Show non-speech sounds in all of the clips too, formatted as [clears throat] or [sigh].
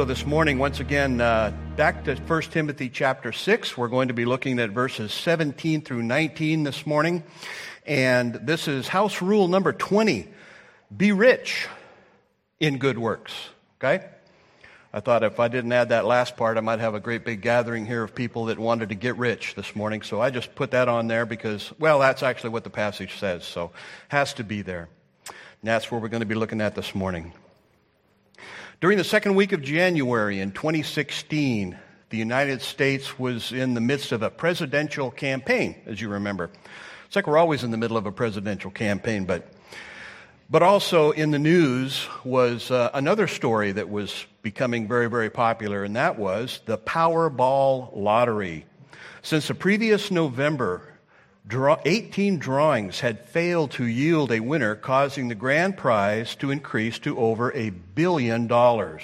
So this morning, once again, uh, back to 1 Timothy chapter 6. We're going to be looking at verses 17 through 19 this morning. And this is house rule number 20 be rich in good works. Okay? I thought if I didn't add that last part, I might have a great big gathering here of people that wanted to get rich this morning. So I just put that on there because, well, that's actually what the passage says. So has to be there. And that's where we're going to be looking at this morning. During the second week of January in 2016, the United States was in the midst of a presidential campaign, as you remember. It's like we're always in the middle of a presidential campaign, but, but also in the news was uh, another story that was becoming very, very popular, and that was the Powerball lottery. Since the previous November, Draw, 18 drawings had failed to yield a winner, causing the grand prize to increase to over a billion dollars.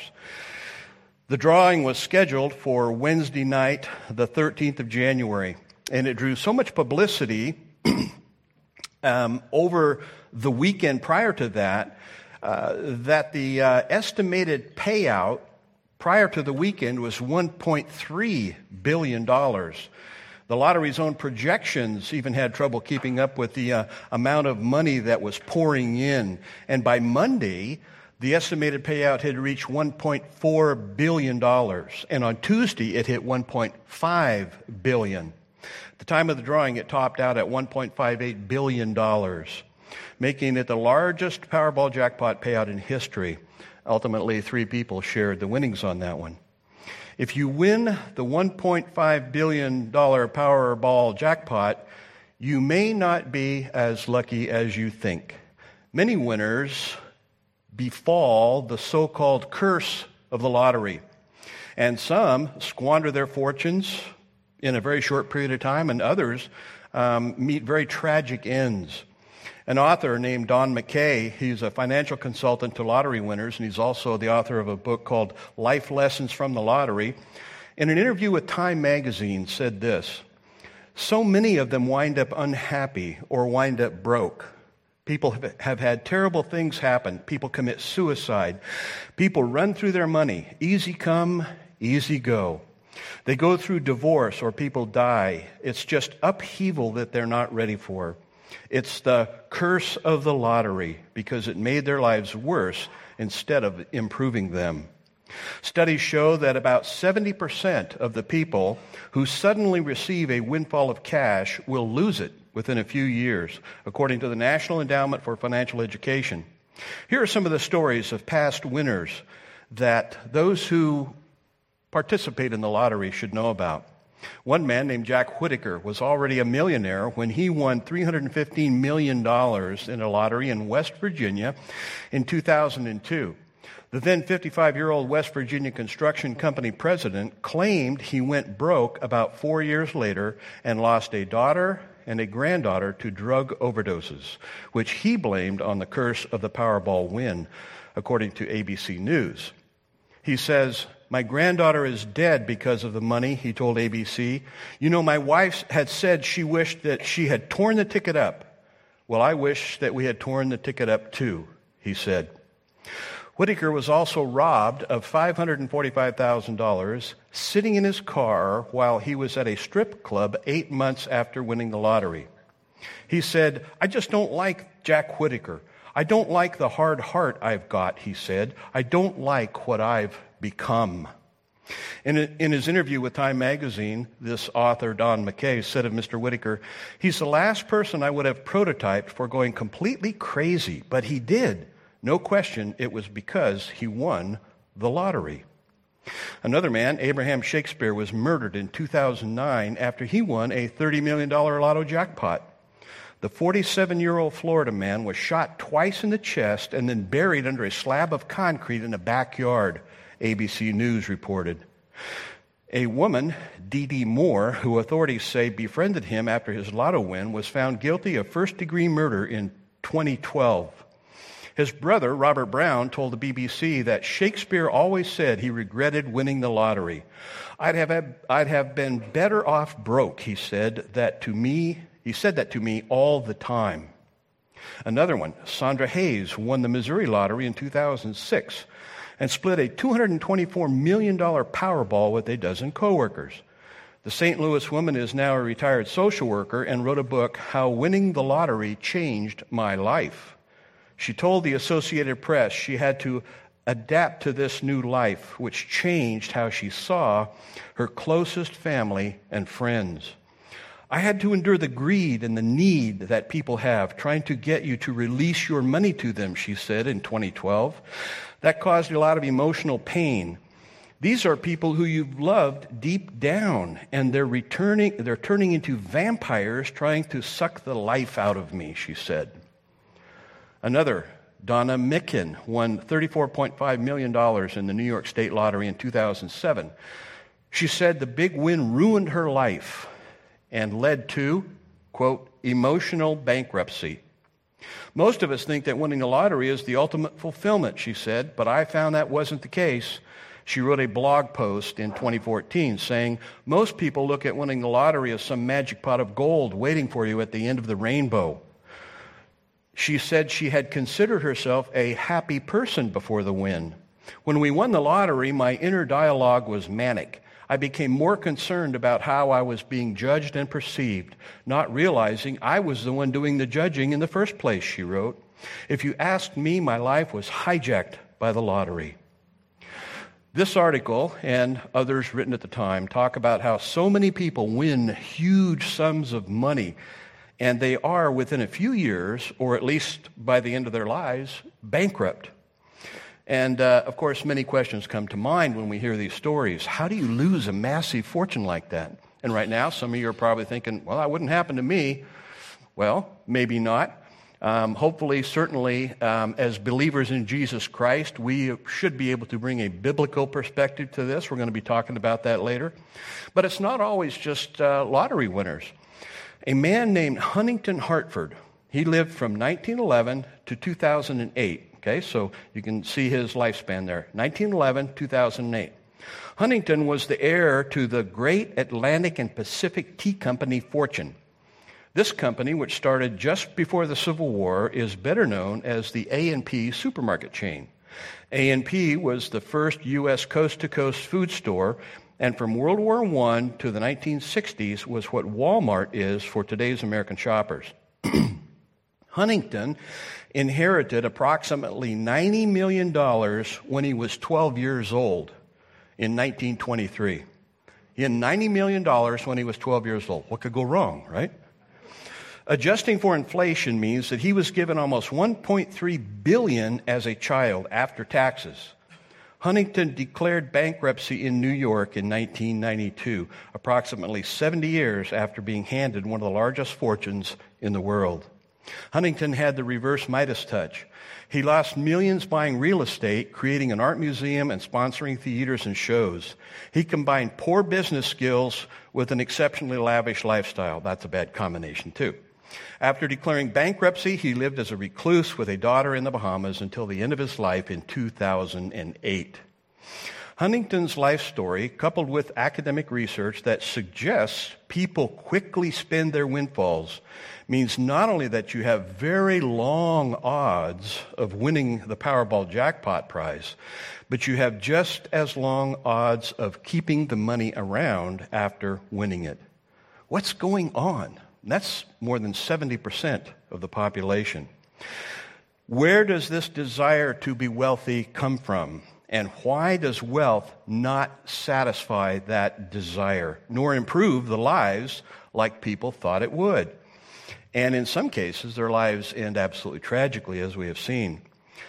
The drawing was scheduled for Wednesday night, the 13th of January, and it drew so much publicity [clears throat] um, over the weekend prior to that uh, that the uh, estimated payout prior to the weekend was $1.3 billion. The lottery's own projections even had trouble keeping up with the uh, amount of money that was pouring in. And by Monday, the estimated payout had reached $1.4 billion. And on Tuesday, it hit 1.5 billion. The time of the drawing, it topped out at $1.58 billion, making it the largest Powerball jackpot payout in history. Ultimately, three people shared the winnings on that one. If you win the $1.5 billion Powerball jackpot, you may not be as lucky as you think. Many winners befall the so called curse of the lottery, and some squander their fortunes in a very short period of time, and others um, meet very tragic ends an author named Don McNay. He's a financial consultant to lottery winners, and he's also the author of a book called Life Lessons from the Lottery. In an interview with Time magazine, said this So many of them wind up unhappy or wind up broke. People have had terrible things happen. People commit suicide. People run through their money. Easy come, easy go. They go through divorce or people die. It's just upheaval that they're not ready for. It's the curse of the lottery because it made their lives worse instead of improving them. Studies show that about 70% of the people who suddenly receive a windfall of cash will lose it within a few years, according to the National Endowment for Financial Education. Here are some of the stories of past winners that those who participate in the lottery should know about. One man named Jack Whitaker was already a millionaire when he won $315 million in a lottery in West Virginia in 2002. The then 55 year old West Virginia Construction Company president claimed he went broke about four years later and lost a daughter and a granddaughter to drug overdoses, which he blamed on the curse of the Powerball win, according to ABC News. He says, my granddaughter is dead because of the money, he told ABC. You know, my wife had said she wished that she had torn the ticket up. Well, I wish that we had torn the ticket up too, he said. Whitaker was also robbed of $545,000 sitting in his car while he was at a strip club eight months after winning the lottery. He said, I just don't like Jack Whitaker. I don't like the hard heart I've got, he said. I don't like what I've become. In, a, in his interview with Time magazine, this author, Don McNay, said of Mr. Whitaker, he's the last person I would have prototyped for going completely crazy, but he did. No question, it was because he won the lottery. Another man, Abraham Shakespeare, was murdered in 2009 after he won a $30 million lotto jackpot. The 47 year old Florida man was shot twice in the chest and then buried under a slab of concrete in a backyard. ABC News reported. A woman, Dee Dee Moore, who authorities say befriended him after his lotto win, was found guilty of first degree murder in 2012. His brother, Robert Brown, told the BBC that Shakespeare always said he regretted winning the lottery. I'd have, I'd have been better off broke, he said that to me. He said that to me all the time. Another one, Sandra Hayes, won the Missouri lottery in 2006 and split a $224 million Powerball with a dozen coworkers. The St. Louis woman is now a retired social worker and wrote a book, How Winning the Lottery Changed My Life. She told the Associated Press she had to adapt to this new life, which changed how she saw her closest family and friends. I had to endure the greed and the need that people have, trying to get you to release your money to them, she said in 2012. That caused a lot of emotional pain. These are people who you've loved deep down, and they're returning, they're turning into vampires trying to suck the life out of me, she said. Another, Donna Micken, won $34.5 million in the New York State Lottery in 2007. She said the big win ruined her life and led to, quote, emotional bankruptcy. Most of us think that winning the lottery is the ultimate fulfillment, she said, but I found that wasn't the case. She wrote a blog post in 2014 saying, Most people look at winning the lottery as some magic pot of gold waiting for you at the end of the rainbow. She said she had considered herself a happy person before the win. When we won the lottery, my inner dialogue was manic. I became more concerned about how I was being judged and perceived, not realizing I was the one doing the judging in the first place, she wrote. If you asked me, my life was hijacked by the lottery. This article and others written at the time talk about how so many people win huge sums of money, and they are within a few years, or at least by the end of their lives, bankrupt. And uh, of course, many questions come to mind when we hear these stories. How do you lose a massive fortune like that? And right now, some of you are probably thinking, well, that wouldn't happen to me. Well, maybe not. Um, hopefully, certainly, um, as believers in Jesus Christ, we should be able to bring a biblical perspective to this. We're going to be talking about that later. But it's not always just uh, lottery winners. A man named Huntington Hartford, he lived from 1911 to 2008. Okay, so you can see his lifespan there 1911, 2008. Huntington was the heir to the great Atlantic and Pacific Tea Company fortune. This company, which started just before the Civil War, is better known as the A&P supermarket chain. A&P was the first U.S. coast-to-coast food store, and from World War I to the 1960s was what Walmart is for today's American shoppers. [clears throat] Huntington inherited approximately $90 million when he was 12 years old in 1923. He had $90 million when he was 12 years old. What could go wrong, right? Adjusting for inflation means that he was given almost 1.3 billion as a child after taxes. Huntington declared bankruptcy in New York in 1992, approximately 70 years after being handed one of the largest fortunes in the world. Huntington had the reverse Midas touch. He lost millions buying real estate, creating an art museum, and sponsoring theaters and shows. He combined poor business skills with an exceptionally lavish lifestyle. That's a bad combination, too. After declaring bankruptcy, he lived as a recluse with a daughter in the Bahamas until the end of his life in 2008. Huntington's life story, coupled with academic research that suggests people quickly spend their windfalls, means not only that you have very long odds of winning the Powerball jackpot prize, but you have just as long odds of keeping the money around after winning it. What's going on? That's more than 70% of the population. Where does this desire to be wealthy come from? And why does wealth not satisfy that desire, nor improve the lives like people thought it would? And in some cases, their lives end absolutely tragically, as we have seen.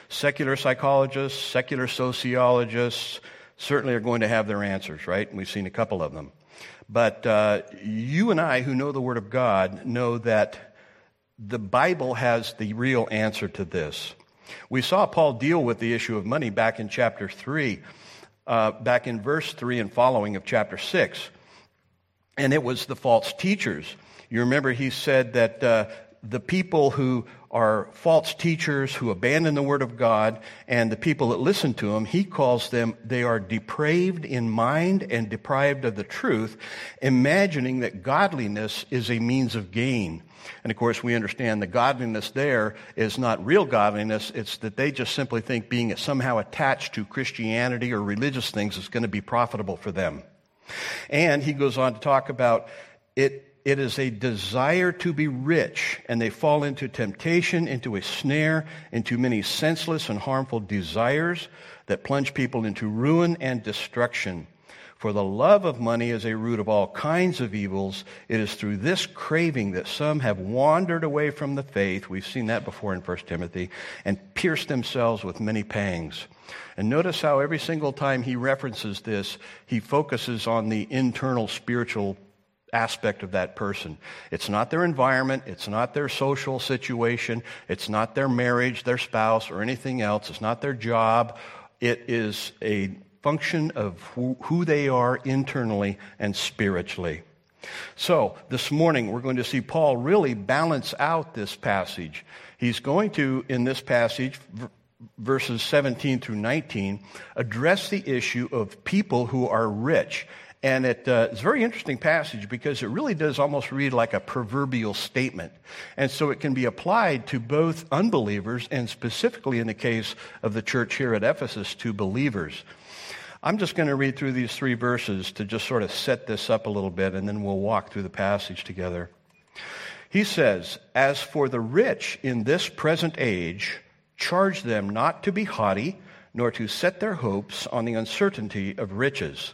Secular psychologists, secular sociologists certainly are going to have their answers, right? And we've seen a couple of them. But uh, you and I, who know the Word of God, know that the Bible has the real answer to this. We saw Paul deal with the issue of money back in chapter 3. uh, back in verse 3 and following of chapter 6. And it was the false teachers. You remember he said that uh, the people who are false teachers who abandon the word of God and the people that listen to him, he calls them, they are depraved in mind and deprived of the truth, imagining that godliness is a means of gain. And of course, we understand the godliness there is not real godliness. It's that they just simply think being somehow attached to Christianity or religious things is going to be profitable for them. And he goes on to talk about it it is a desire to be rich, and they fall into temptation, into a snare, into many senseless and harmful desires that plunge people into ruin and destruction. For the love of money is a root of all kinds of evils. It is through this craving that some have wandered away from the faith. We've seen that before in 1 Timothy, and pierced themselves with many pangs. And notice how every single time he references this, he focuses on the internal spiritual aspect of that person. It's not their environment, it's not their social situation, it's not their marriage, their spouse, or anything else, it's not their job. It is a function of who, who they are internally and spiritually. So, this morning we're going to see Paul really balance out this passage. He's going to, in this passage, verses 17 through 19, address the issue of people who are rich and it, uh, it's a very interesting passage because it really does almost read like a proverbial statement. And so it can be applied to both unbelievers and specifically in the case of the church here at Ephesus to believers. I'm just going to read through these three verses to just sort of set this up a little bit and then we'll walk through the passage together. He says, As for the rich in this present age, charge them not to be haughty, nor to set their hopes on the uncertainty of riches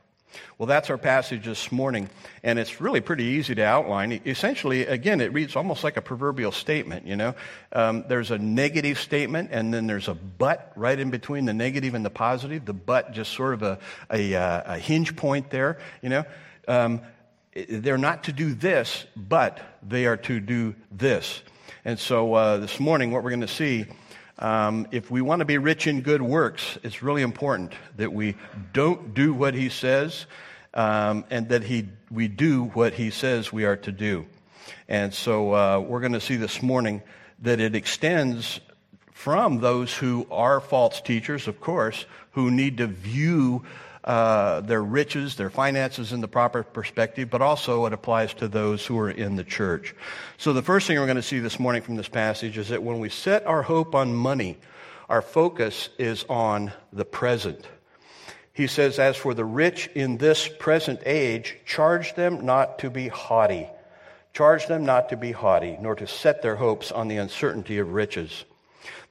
Well, that's our passage this morning, and it's really pretty easy to outline. Essentially, again, it reads almost like a proverbial statement, you know. Um, there's a negative statement, and then there's a but right in between the negative and the positive. The but just sort of a, a, uh, a hinge point there, you know. Um, they're not to do this, but they are to do this. And so uh, this morning, what we're going to see um, if we want to be rich in good works, it's really important that we don't do what he says um, and that he, we do what he says we are to do. And so uh, we're going to see this morning that it extends from those who are false teachers, of course, who need to view uh, their riches, their finances in the proper perspective, but also it applies to those who are in the church. So the first thing we're going to see this morning from this passage is that when we set our hope on money, our focus is on the present. He says, As for the rich in this present age, charge them not to be haughty. Charge them not to be haughty, nor to set their hopes on the uncertainty of riches.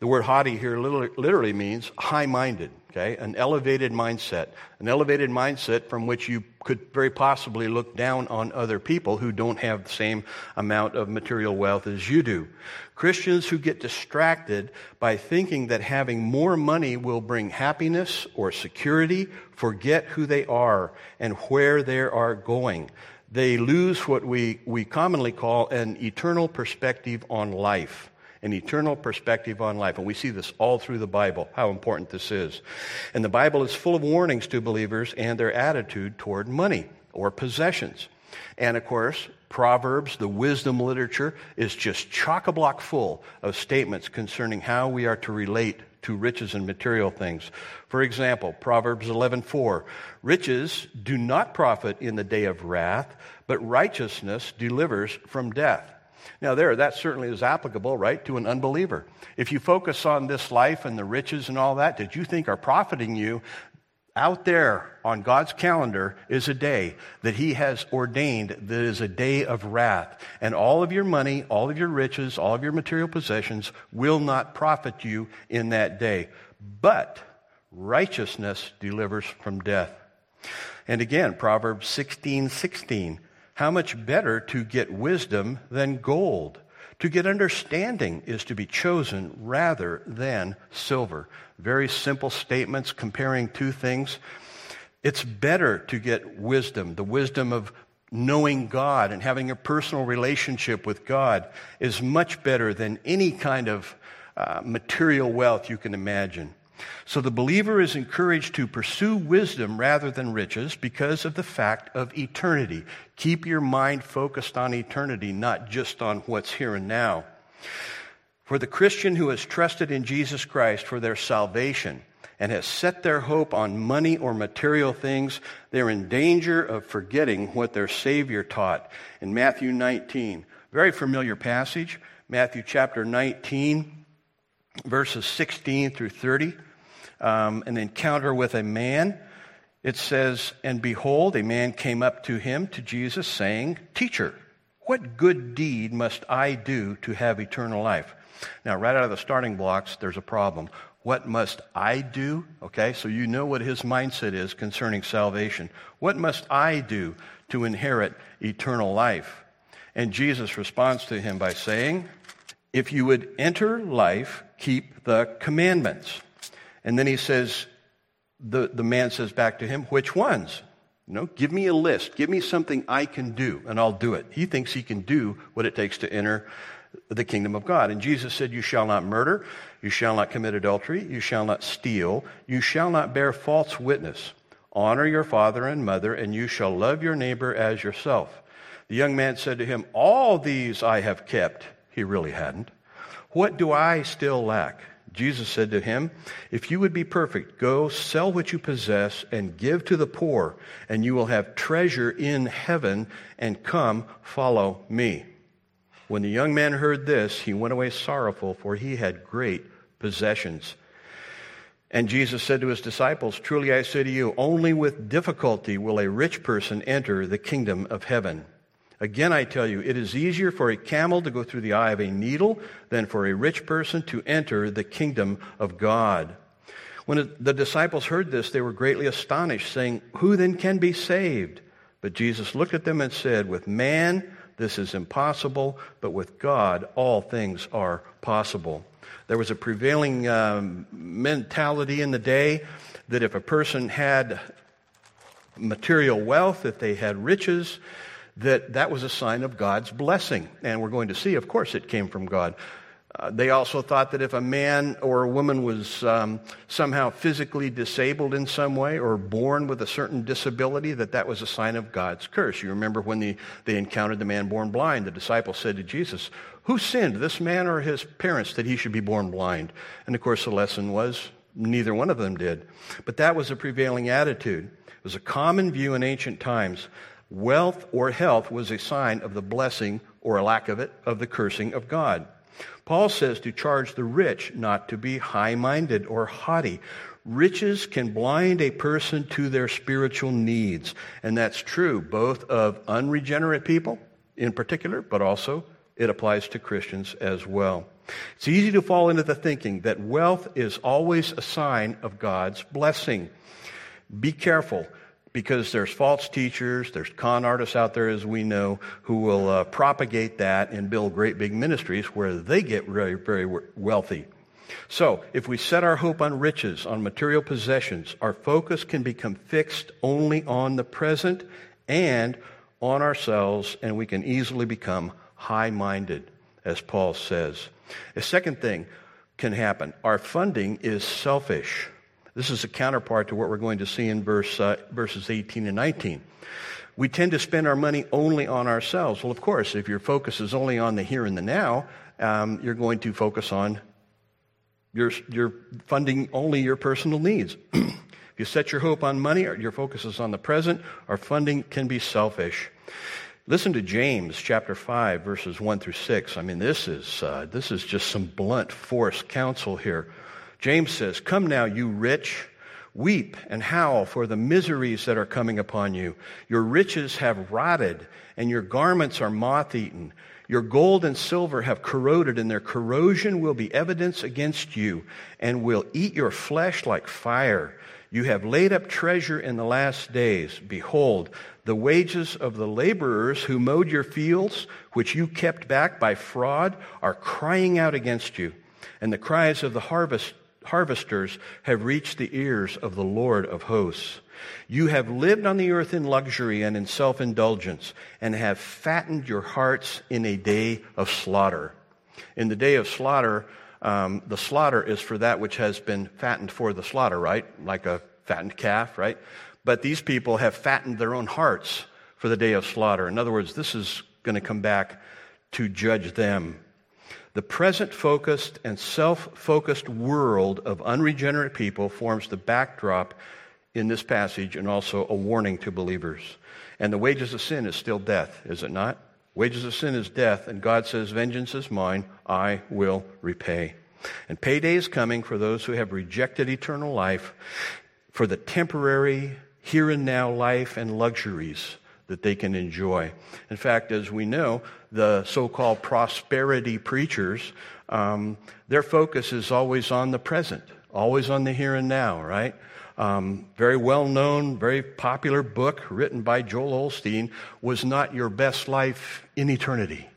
The word haughty here literally means high minded okay? An elevated mindset. An elevated mindset from which you could very possibly look down on other people who don't have the same amount of material wealth as you do. Christians who get distracted by thinking that having more money will bring happiness or security forget who they are and where they are going. They lose what we, we commonly call an eternal perspective on life an eternal perspective on life. And we see this all through the Bible, how important this is. And the Bible is full of warnings to believers and their attitude toward money or possessions. And of course, Proverbs, the wisdom literature, is just chock a block full of statements concerning how we are to relate to riches and material things. For example, Proverbs 11:4, riches do not profit in the day of wrath, but righteousness delivers from death. Now, there, that certainly is applicable, right, to an unbeliever. If you focus on this life and the riches and all that that you think are profiting you, out there on God's calendar is a day that He has ordained that is a day of wrath. And all of your money, all of your riches, all of your material possessions will not profit you in that day. But righteousness delivers from death. And again, Proverbs 16 16. How much better to get wisdom than gold? To get understanding is to be chosen rather than silver. Very simple statements comparing two things. It's better to get wisdom, the wisdom of knowing God and having a personal relationship with God is much better than any kind of uh, material wealth you can imagine. So the believer is encouraged to pursue wisdom rather than riches because of the fact of eternity. Keep your mind focused on eternity, not just on what's here and now. For the Christian who has trusted in Jesus Christ for their salvation and has set their hope on money or material things, they're in danger of forgetting what their Savior taught. In Matthew 19, very familiar passage, Matthew chapter 19, verses 16 through 30 um, an encounter with a man. It says, And behold, a man came up to him, to Jesus, saying, Teacher, what good deed must I do to have eternal life? Now, right out of the starting blocks, there's a problem. What must I do? Okay, so you know what his mindset is concerning salvation. What must I do to inherit eternal life? And Jesus responds to him by saying, If you would enter life, keep the commandments. And then he says, the, the man says back to him, Which ones? You know, give me a list. Give me something I can do, and I'll do it. He thinks he can do what it takes to enter the kingdom of God. And Jesus said, You shall not murder, you shall not commit adultery, you shall not steal, you shall not bear false witness. Honor your father and mother, and you shall love your neighbor as yourself. The young man said to him, All these I have kept. He really hadn't. What do I still lack? Jesus said to him, If you would be perfect, go sell what you possess and give to the poor, and you will have treasure in heaven, and come follow me. When the young man heard this, he went away sorrowful, for he had great possessions. And Jesus said to his disciples, Truly I say to you, only with difficulty will a rich person enter the kingdom of heaven. Again, I tell you, it is easier for a camel to go through the eye of a needle than for a rich person to enter the kingdom of God. When the disciples heard this, they were greatly astonished, saying, Who then can be saved? But Jesus looked at them and said, With man, this is impossible, but with God, all things are possible. There was a prevailing um, mentality in the day that if a person had material wealth, if they had riches, that that was a sign of God's blessing. And we're going to see, of course, it came from God. Uh, they also thought that if a man or a woman was um, somehow physically disabled in some way or born with a certain disability, that that was a sign of God's curse. You remember when the, they encountered the man born blind, the disciples said to Jesus, Who sinned, this man or his parents, that he should be born blind? And of course, the lesson was neither one of them did. But that was a prevailing attitude. It was a common view in ancient times Wealth or health was a sign of the blessing or a lack of it of the cursing of God. Paul says to charge the rich not to be high minded or haughty. Riches can blind a person to their spiritual needs, and that's true both of unregenerate people in particular, but also it applies to Christians as well. It's easy to fall into the thinking that wealth is always a sign of God's blessing. Be careful because there's false teachers, there's con artists out there, as we know, who will uh, propagate that and build great big ministries where they get very, very wealthy. So, if we set our hope on riches, on material possessions, our focus can become fixed only on the present and on ourselves, and we can easily become high minded, as Paul says. A second thing can happen our funding is selfish. This is a counterpart to what we're going to see in verse, uh, verses 18 and 19. We tend to spend our money only on ourselves. Well, of course, if your focus is only on the here and the now, um, you're going to focus on your, your funding only your personal needs. [clears throat] if you set your hope on money, or your focus is on the present, our funding can be selfish. Listen to James chapter 5, verses 1 through 6. I mean, this is, uh, this is just some blunt force counsel here. James says, Come now, you rich, weep and howl for the miseries that are coming upon you. Your riches have rotted, and your garments are moth eaten. Your gold and silver have corroded, and their corrosion will be evidence against you, and will eat your flesh like fire. You have laid up treasure in the last days. Behold, The wages of the laborers who mowed your fields, which you kept back by fraud, are crying out against you. And the cries of the harvest, harvesters have reached the ears of the Lord of hosts. You have lived on the earth in luxury and in self indulgence, and have fattened your hearts in a day of slaughter. In the day of slaughter, um, the slaughter is for that which has been fattened for the slaughter, right? Like a fattened calf, right? But these people have fattened their own hearts for the day of slaughter. In other words, this is going to come back to judge them. The present focused and self focused world of unregenerate people forms the backdrop in this passage and also a warning to believers. And the wages of sin is still death, is it not? Wages of sin is death, and God says, Vengeance is mine, I will repay. And payday is coming for those who have rejected eternal life for the temporary, here and now life and luxuries that they can enjoy. In fact, as we know, the so called prosperity preachers, um, their focus is always on the present, always on the here and now, right? Um, very well known, very popular book written by Joel Osteen was not your best life in eternity.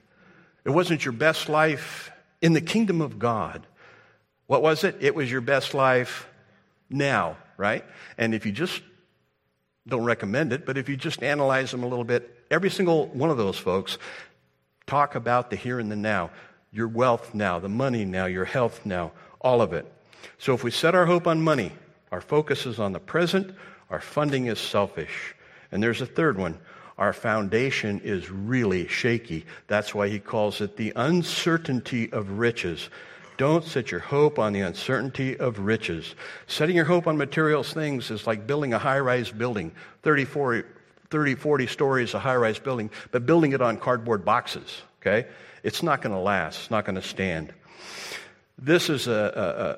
It wasn't your best life in the kingdom of God. What was it? It was your best life now, right? And if you just don't recommend it, but if you just analyze them a little bit, every single one of those folks talk about the here and the now, your wealth now, the money now, your health now, all of it. So if we set our hope on money, our focus is on the present. Our funding is selfish. And there's a third one. Our foundation is really shaky. That's why he calls it the uncertainty of riches. Don't set your hope on the uncertainty of riches. Setting your hope on material things is like building a high rise building, 30, 40, 30, 40 stories, a high rise building, but building it on cardboard boxes, okay? It's not going to last, it's not going to stand. This is, a,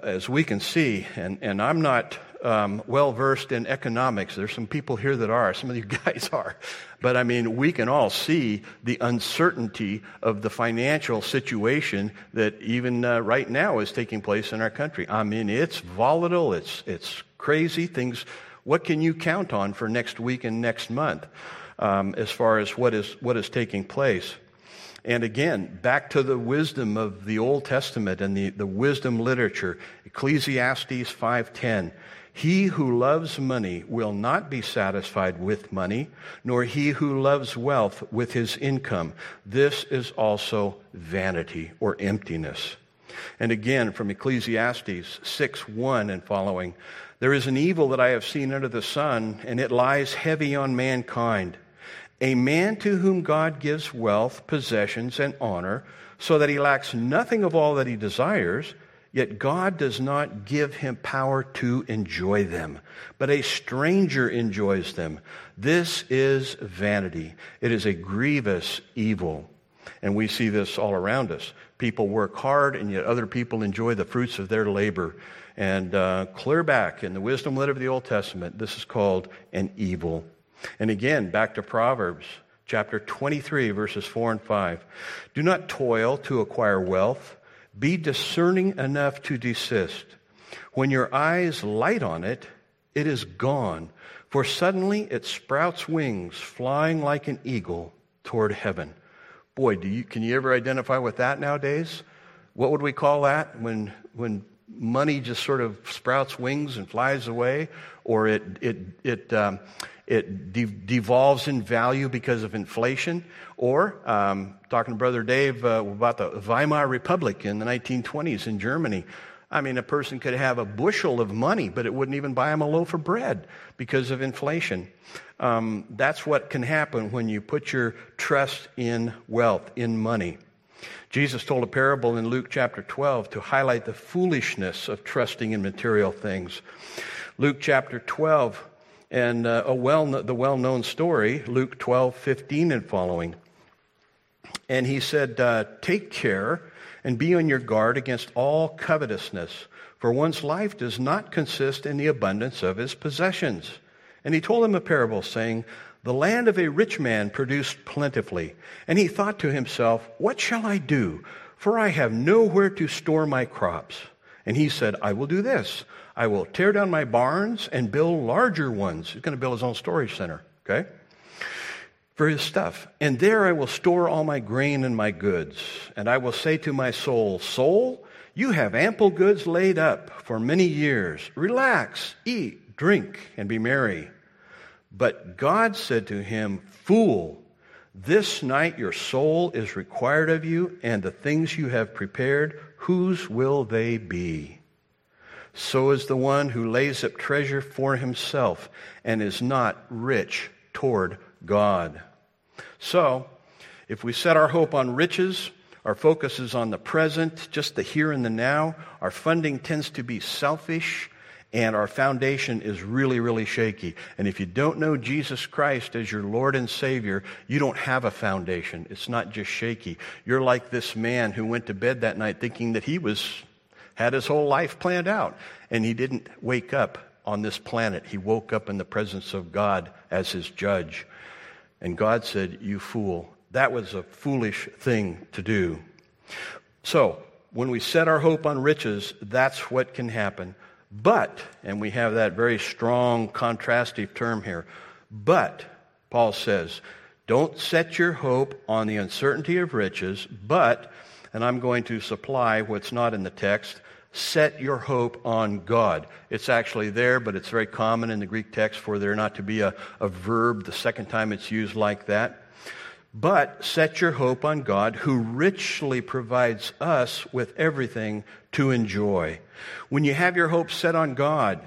a, a, as we can see, and, and I'm not um, well versed in economics. There's some people here that are, some of you [laughs] guys are. But I mean, we can all see the uncertainty of the financial situation that even uh, right now is taking place in our country. I mean, it's volatile, it's, it's crazy. Things, what can you count on for next week and next month um, as far as what is, what is taking place? And again, back to the wisdom of the Old Testament and the, the wisdom literature, Ecclesiastes 5.10. He who loves money will not be satisfied with money, nor he who loves wealth with his income. This is also vanity or emptiness. And again, from Ecclesiastes 6 1 and following, there is an evil that I have seen under the sun, and it lies heavy on mankind a man to whom God gives wealth, possessions, and honor, so that he lacks nothing of all that he desires, yet God does not give him power to enjoy them, but a stranger enjoys them. This is vanity. It is a grievous evil. And we see this all around us. People work hard, and yet other people enjoy the fruits of their labor. And uh, clear back in the wisdom letter of the Old Testament, this is called an evil and again, back to Proverbs chapter 23, verses 4 and 5. Do not toil to acquire wealth. Be discerning enough to desist. When your eyes light on it, it is gone, for suddenly it sprouts wings, flying like an eagle toward heaven. Boy, do you, can you ever identify with that nowadays? What would we call that when, when money just sort of sprouts wings and flies away? Or it, it, it, um, it de- devolves in value because of inflation. Or, um, talking to Brother Dave uh, about the Weimar Republic in the 1920s in Germany. I mean, a person could have a bushel of money, but it wouldn't even buy him a loaf of bread because of inflation. Um, that's what can happen when you put your trust in wealth, in money. Jesus told a parable in Luke chapter 12 to highlight the foolishness of trusting in material things. Luke chapter 12, and uh, a well, the well known story, Luke 12, 15 and following. And he said, uh, Take care and be on your guard against all covetousness, for one's life does not consist in the abundance of his possessions. And he told him a parable, saying, The land of a rich man produced plentifully. And he thought to himself, What shall I do? For I have nowhere to store my crops. And he said, I will do this. I will tear down my barns and build larger ones. He's going to build his own storage center, okay? for his stuff. And there I will store all my grain and my goods. And I will say to my soul, Soul, you have ample goods laid up for many years. Relax, eat, drink, and be merry. But God said to him, Fool, this night your soul is required of you, and the things you have prepared, whose will they be? So is the one who lays up treasure for himself and is not rich toward God. So, if we set our hope on riches, our focus is on the present, just the here and the now, our funding tends to be selfish and our foundation is really, really shaky. And if you don't know Jesus Christ as your Lord and Savior, you don't have a foundation. It's not just shaky. You're like this man who went to bed that night thinking that he was, had his whole life planned out. And he didn't wake up on this planet. He woke up in the presence of God as his judge. And God said, You fool. That was a foolish thing to do. So, when we set our hope on riches, that's what can happen. But, and we have that very strong contrastive term here, but, Paul says, don't set your hope on the uncertainty of riches, but, and I'm going to supply what's not in the text, set your hope on God. It's actually there, but it's very common in the Greek text for there not to be a, a verb the second time it's used like that. But set your hope on God, who richly provides us with everything to enjoy. When you have your hope set on God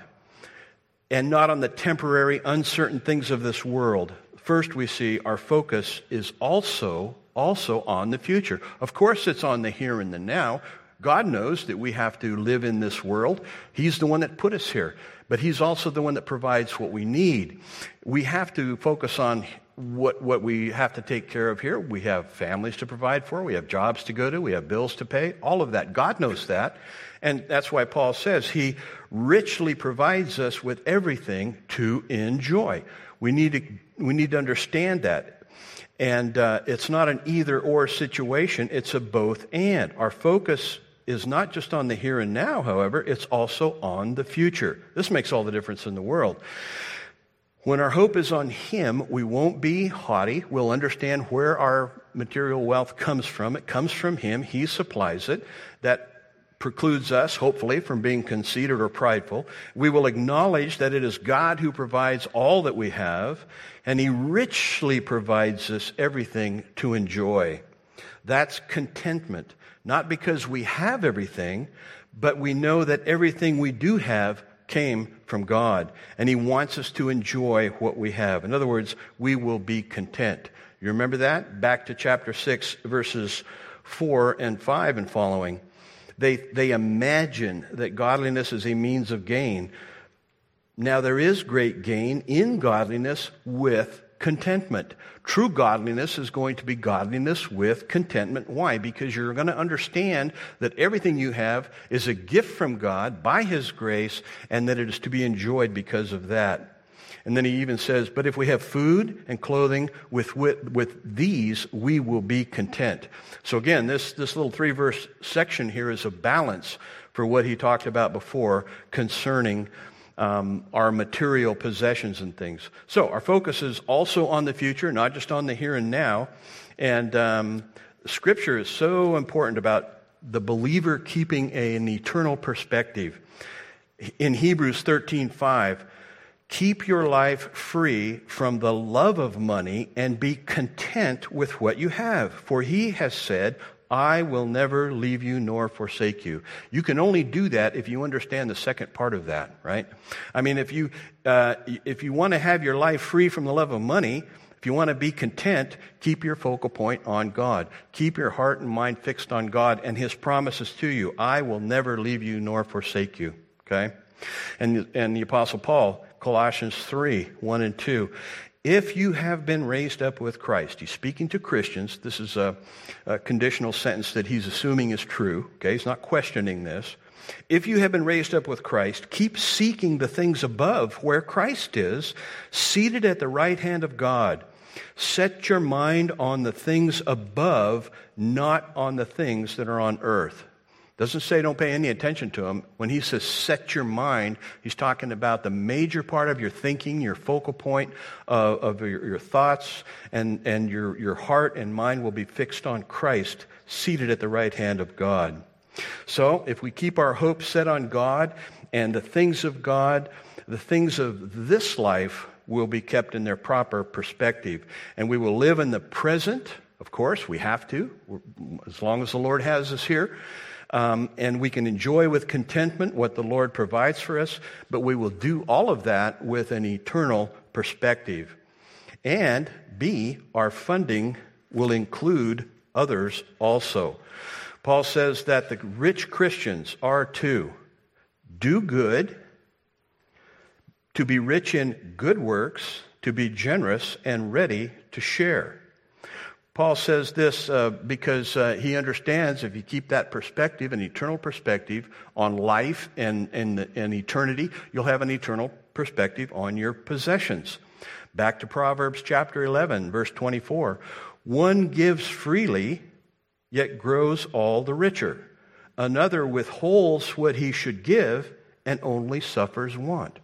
and not on the temporary, uncertain things of this world, first we see our focus is also also on the future. Of course, it's on the here and the now. God knows that we have to live in this world. He's the one that put us here, but He's also the one that provides what we need. We have to focus on what, what we have to take care of here. We have families to provide for, we have jobs to go to, we have bills to pay, all of that. God knows that. And that's why Paul says he richly provides us with everything to enjoy. We need to, we need to understand that. And uh, it's not an either or situation, it's a both and. Our focus is not just on the here and now, however, it's also on the future. This makes all the difference in the world. When our hope is on Him, we won't be haughty. We'll understand where our material wealth comes from. It comes from Him, He supplies it. That precludes us, hopefully, from being conceited or prideful. We will acknowledge that it is God who provides all that we have, and He richly provides us everything to enjoy. That's contentment. Not because we have everything, but we know that everything we do have came from God, and He wants us to enjoy what we have. In other words, we will be content. You remember that? Back to chapter 6, verses 4 and 5 and following. They, they imagine that godliness is a means of gain. Now, there is great gain in godliness with contentment. True godliness is going to be godliness with contentment. Why? Because you're going to understand that everything you have is a gift from God by His grace and that it is to be enjoyed because of that. And then he even says, But if we have food and clothing, with, with, with these we will be content. So again, this, this little three verse section here is a balance for what he talked about before concerning um, our material possessions and things. So our focus is also on the future, not just on the here and now. And um, Scripture is so important about the believer keeping a, an eternal perspective. In Hebrews 13 5, keep your life free from the love of money and be content with what you have. For he has said, I will never leave you nor forsake you. You can only do that if you understand the second part of that, right? I mean, if you, uh, if you want to have your life free from the love of money, if you want to be content, keep your focal point on God. Keep your heart and mind fixed on God and His promises to you. I will never leave you nor forsake you, okay? And, and the Apostle Paul, Colossians 3 1 and 2. If you have been raised up with Christ, he's speaking to Christians. This is a, a, conditional sentence that he's assuming is true. Okay, he's not questioning this. If you have been raised up with Christ, keep seeking the things above where Christ is, seated at the right hand of God. Set your mind on the things above, not on the things that are on earth. Doesn't say don't pay any attention to them. When he says set your mind, he's talking about the major part of your thinking, your focal point of, of your, your, thoughts, and, and your, your heart and mind will be fixed on Christ, seated at the right hand of God. So if we keep our hope set on God and the things of God, the things of this life will be kept in their proper perspective. And we will live in the present, of course, we have to, as long as the Lord has us here. Um, and we can enjoy with contentment what the Lord provides for us, but we will do all of that with an eternal perspective. And B, our funding will include others also. Paul says that the rich Christians are to do good, to be rich in good works, to be generous and ready to share. Paul says this uh, because uh, he understands if you keep that perspective, an eternal perspective on life and, and, and eternity, you'll have an eternal perspective on your possessions. Back to Proverbs chapter 11, verse 24. One gives freely, yet grows all the richer. Another withholds what he should give and only suffers want.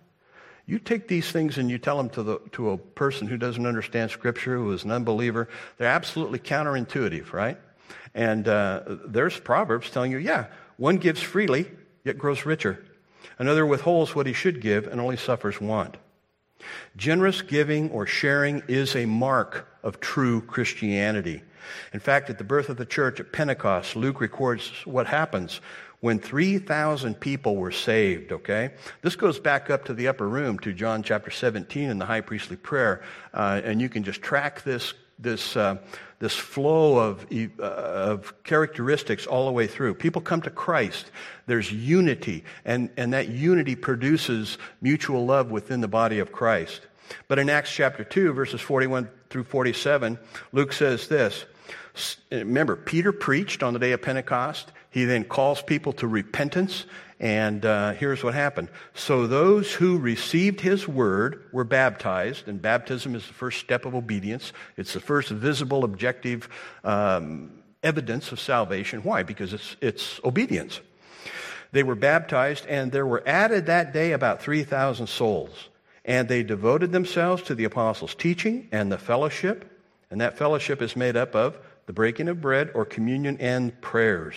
You take these things and you tell them to, the, to a person who doesn't understand Scripture, who is an unbeliever, they're absolutely counterintuitive, right? And uh, there's Proverbs telling you, yeah, one gives freely, yet grows richer. Another withholds what he should give and only suffers want. Generous giving or sharing is a mark of true Christianity. In fact, at the birth of the church at Pentecost, Luke records what happens when 3,000 people were saved, okay? This goes back up to the upper room to John chapter 17 in the high priestly prayer, uh, and you can just track this, this, uh, this flow of, uh, of characteristics all the way through. People come to Christ, there's unity, and, and that unity produces mutual love within the body of Christ. But in Acts chapter 2, verses 41 through 47, Luke says this. Remember, Peter preached on the day of Pentecost. He then calls people to repentance, and uh, here's what happened. So those who received his word were baptized, and baptism is the first step of obedience. It's the first visible, objective um, evidence of salvation. Why? Because it's, it's obedience. They were baptized, and there were added that day about 3,000 souls. And they devoted themselves to the apostles' teaching and the fellowship, and that fellowship is made up of the breaking of bread or communion and prayers.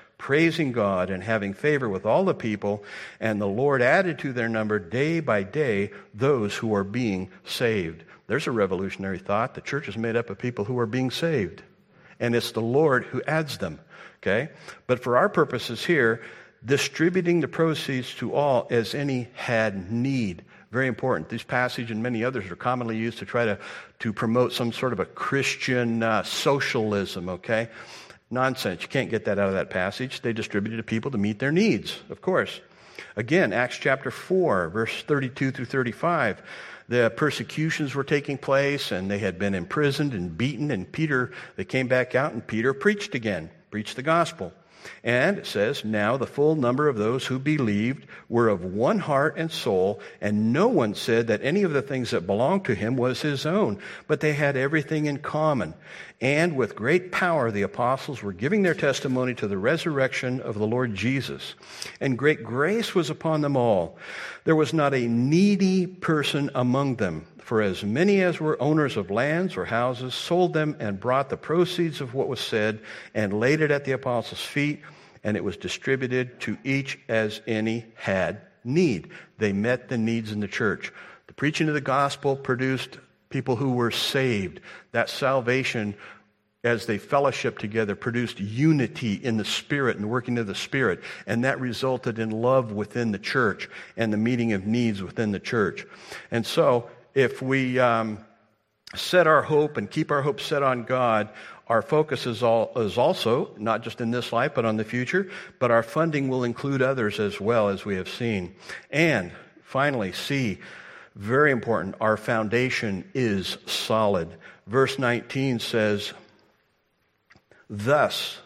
praising God and having favor with all the people, and the Lord added to their number day by day those who are being saved. There's a revolutionary thought. The church is made up of people who are being saved, and it's the Lord who adds them. Okay? But for our purposes here, distributing the proceeds to all as any had need. Very important. This passage and many others are commonly used to try to, to promote some sort of a Christian uh, socialism, okay? Nonsense. You can't get that out of that passage. They distributed to people to meet their needs, of course. Again, Acts chapter 4, verse 32 through 35. The persecutions were taking place, and they had been imprisoned and beaten, and Peter, they came back out, and Peter preached again, preached the gospel. And it says, Now the full number of those who believed were of one heart and soul, and no one said that any of the things that belonged to him was his own, but they had everything in common. And with great power, the apostles were giving their testimony to the resurrection of the Lord Jesus. And great grace was upon them all. There was not a needy person among them. For as many as were owners of lands or houses sold them and brought the proceeds of what was said and laid it at the apostles' feet, and it was distributed to each as any had need. They met the needs in the church. The preaching of the gospel produced people who were saved. That salvation, as they fellowship together, produced unity in the Spirit and the working of the Spirit. And that resulted in love within the church and the meeting of needs within the church. And so, if we um, set our hope and keep our hope set on God, our focus is, all, is also not just in this life, but on the future, but our funding will include others as well, as we have seen. And finally, C, very important, our foundation is solid. Verse 19 says, Thus,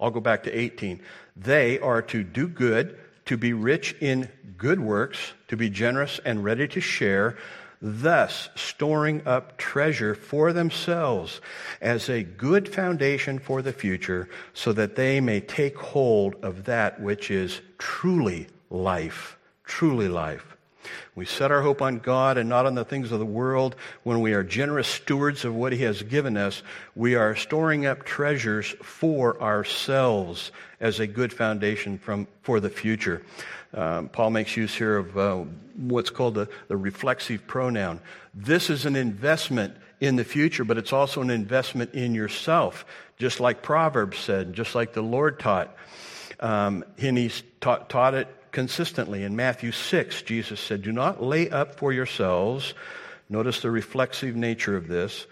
I'll go back to 18, they are to do good, to be rich in good works, to be generous and ready to share thus storing up treasure for themselves as a good foundation for the future, so that they may take hold of that which is truly life. Truly life. We set our hope on God and not on the things of the world. When we are generous stewards of what He has given us, we are storing up treasures for ourselves as a good foundation from, for the future. Um, Paul makes use here of uh, what's called the, the reflexive pronoun. This is an investment in the future, but it's also an investment in yourself, just like Proverbs said, just like the Lord taught. Um, and he's taught, taught it consistently. In Matthew 6, Jesus said, Do not lay up for yourselves, notice the reflexive nature of this,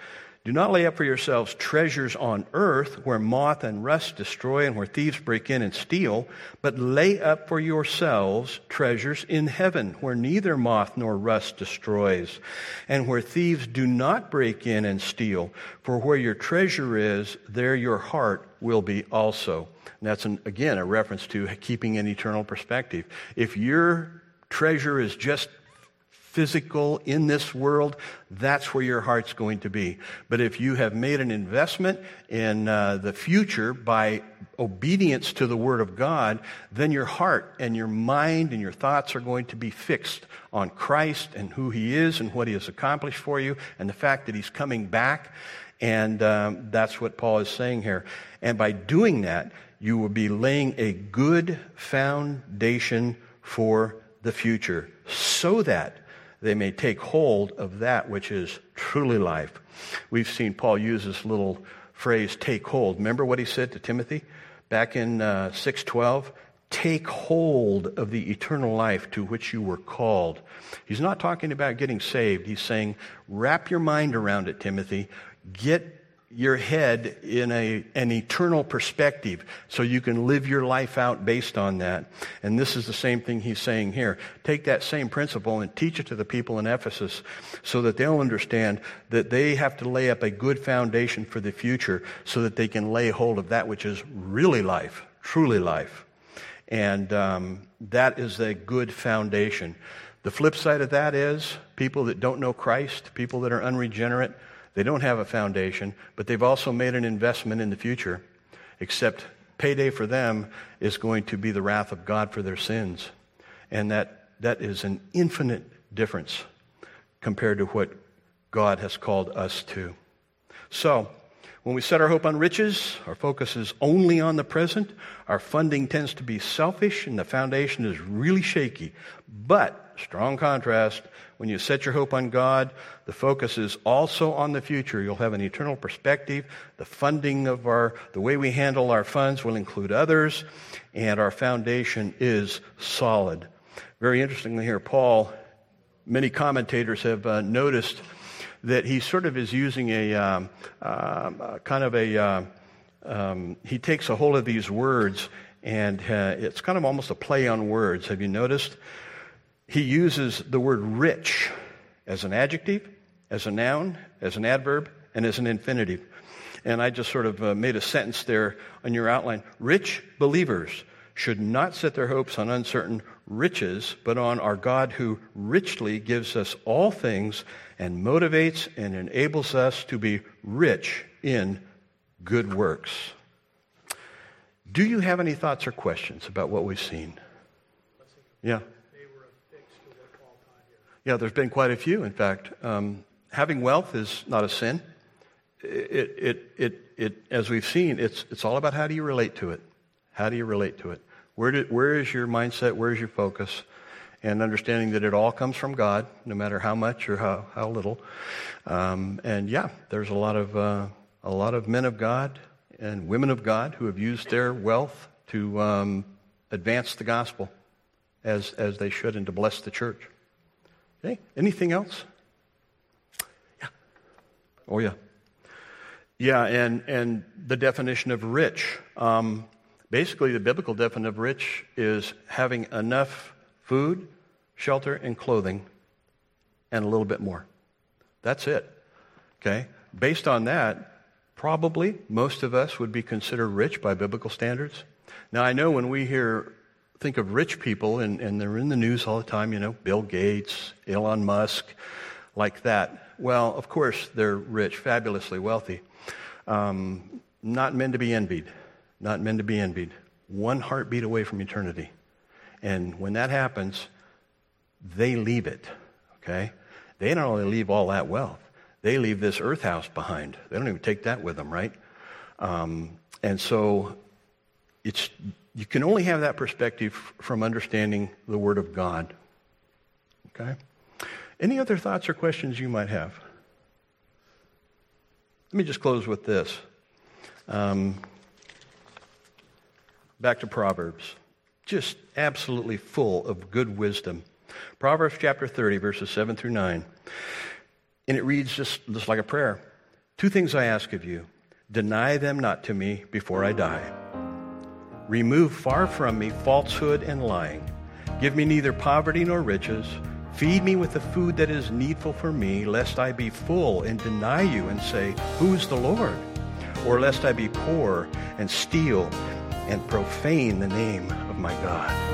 do not lay up for yourselves treasures on earth where moth and rust destroy and where thieves break in and steal, but lay up for yourselves treasures in heaven where neither moth nor rust destroys and where thieves do not break in and steal. For where your treasure is, there your heart will be also. And that's, an, again, a reference to keeping an eternal perspective. If your treasure is just physical in this world, that's where your heart's going to be. But if you have made an investment in uh, the future by obedience to the Word of God, then your heart and your mind and your thoughts are going to be fixed on Christ and who He is and what He has accomplished for you and the fact that He's coming back. And um, that's what Paul is saying here. And by doing that, you will be laying a good foundation for the future so that they may take hold of that which is truly life. We've seen Paul use this little phrase, take hold. Remember what he said to Timothy back in uh, 612? Take hold of the eternal life to which you were called. He's not talking about getting saved. He's saying, wrap your mind around it, Timothy. Get your head in a, an eternal perspective so you can live your life out based on that. And this is the same thing he's saying here. Take that same principle and teach it to the people in Ephesus so that they'll understand that they have to lay up a good foundation for the future so that they can lay hold of that which is really life, truly life. And um, that is a good foundation. The flip side of that is people that don't know Christ, people that are unregenerate, they don't have a foundation, but they've also made an investment in the future, except payday for them is going to be the wrath of God for their sins. And that, that is an infinite difference compared to what God has called us to. So, when we set our hope on riches, our focus is only on the present. Our funding tends to be selfish and the foundation is really shaky. But, strong contrast, when you set your hope on God, the focus is also on the future. You'll have an eternal perspective. The funding of our, the way we handle our funds will include others, and our foundation is solid. Very interestingly here, Paul, many commentators have uh, noticed that he sort of is using a um, uh, kind of a, uh, um, he takes a hold of these words and uh, it's kind of almost a play on words. Have you noticed? He uses the word rich as an adjective, as a noun, as an adverb, and as an infinitive. And I just sort of uh, made a sentence there on your outline. Rich believers should not set their hopes on uncertain riches, but on our God who richly gives us all things and motivates and enables us to be rich in good works. Do you have any thoughts or questions about what we've seen? Yeah. Yeah, there's been quite a few, in fact. Um, having wealth is not a sin. It, it, it, it, as we've seen, it's, it's all about how do you relate to it. How do you relate to it? Where, do, where is your mindset? Where is your focus? And understanding that it all comes from God, no matter how much or how, how little. Um, and yeah, there's a lot of uh, a lot of men of God and women of God who have used their wealth to um, advance the gospel as as they should and to bless the church. Okay, anything else? Yeah. Oh yeah. Yeah, and, and the definition of rich. Um, basically, the biblical definition of rich is having enough food, shelter, and clothing, and a little bit more. That's it. Okay? Based on that, probably most of us would be considered rich by biblical standards. Now, I know when we hear, think of rich people, and, and they're in the news all the time, you know, Bill Gates, Elon Musk, like that. Well, of course, they're rich, fabulously wealthy. Um, not meant to be envied. Not meant to be envied. One heartbeat away from eternity. And when that happens, they leave it. Okay? They not only leave all that wealth, they leave this earth house behind. They don't even take that with them, right? Um, and so it's, you can only have that perspective from understanding the Word of God. Okay? Any other thoughts or questions you might have? Let me just close with this. Um, back to Proverbs. Just absolutely full of good wisdom. Proverbs chapter 30, verses 7 through 9. And it reads just, just like a prayer Two things I ask of you deny them not to me before I die. Remove far from me falsehood and lying. Give me neither poverty nor riches. Feed me with the food that is needful for me, lest I be full and deny you and say, Who's the Lord? Or lest I be poor and steal and profane the name of my God.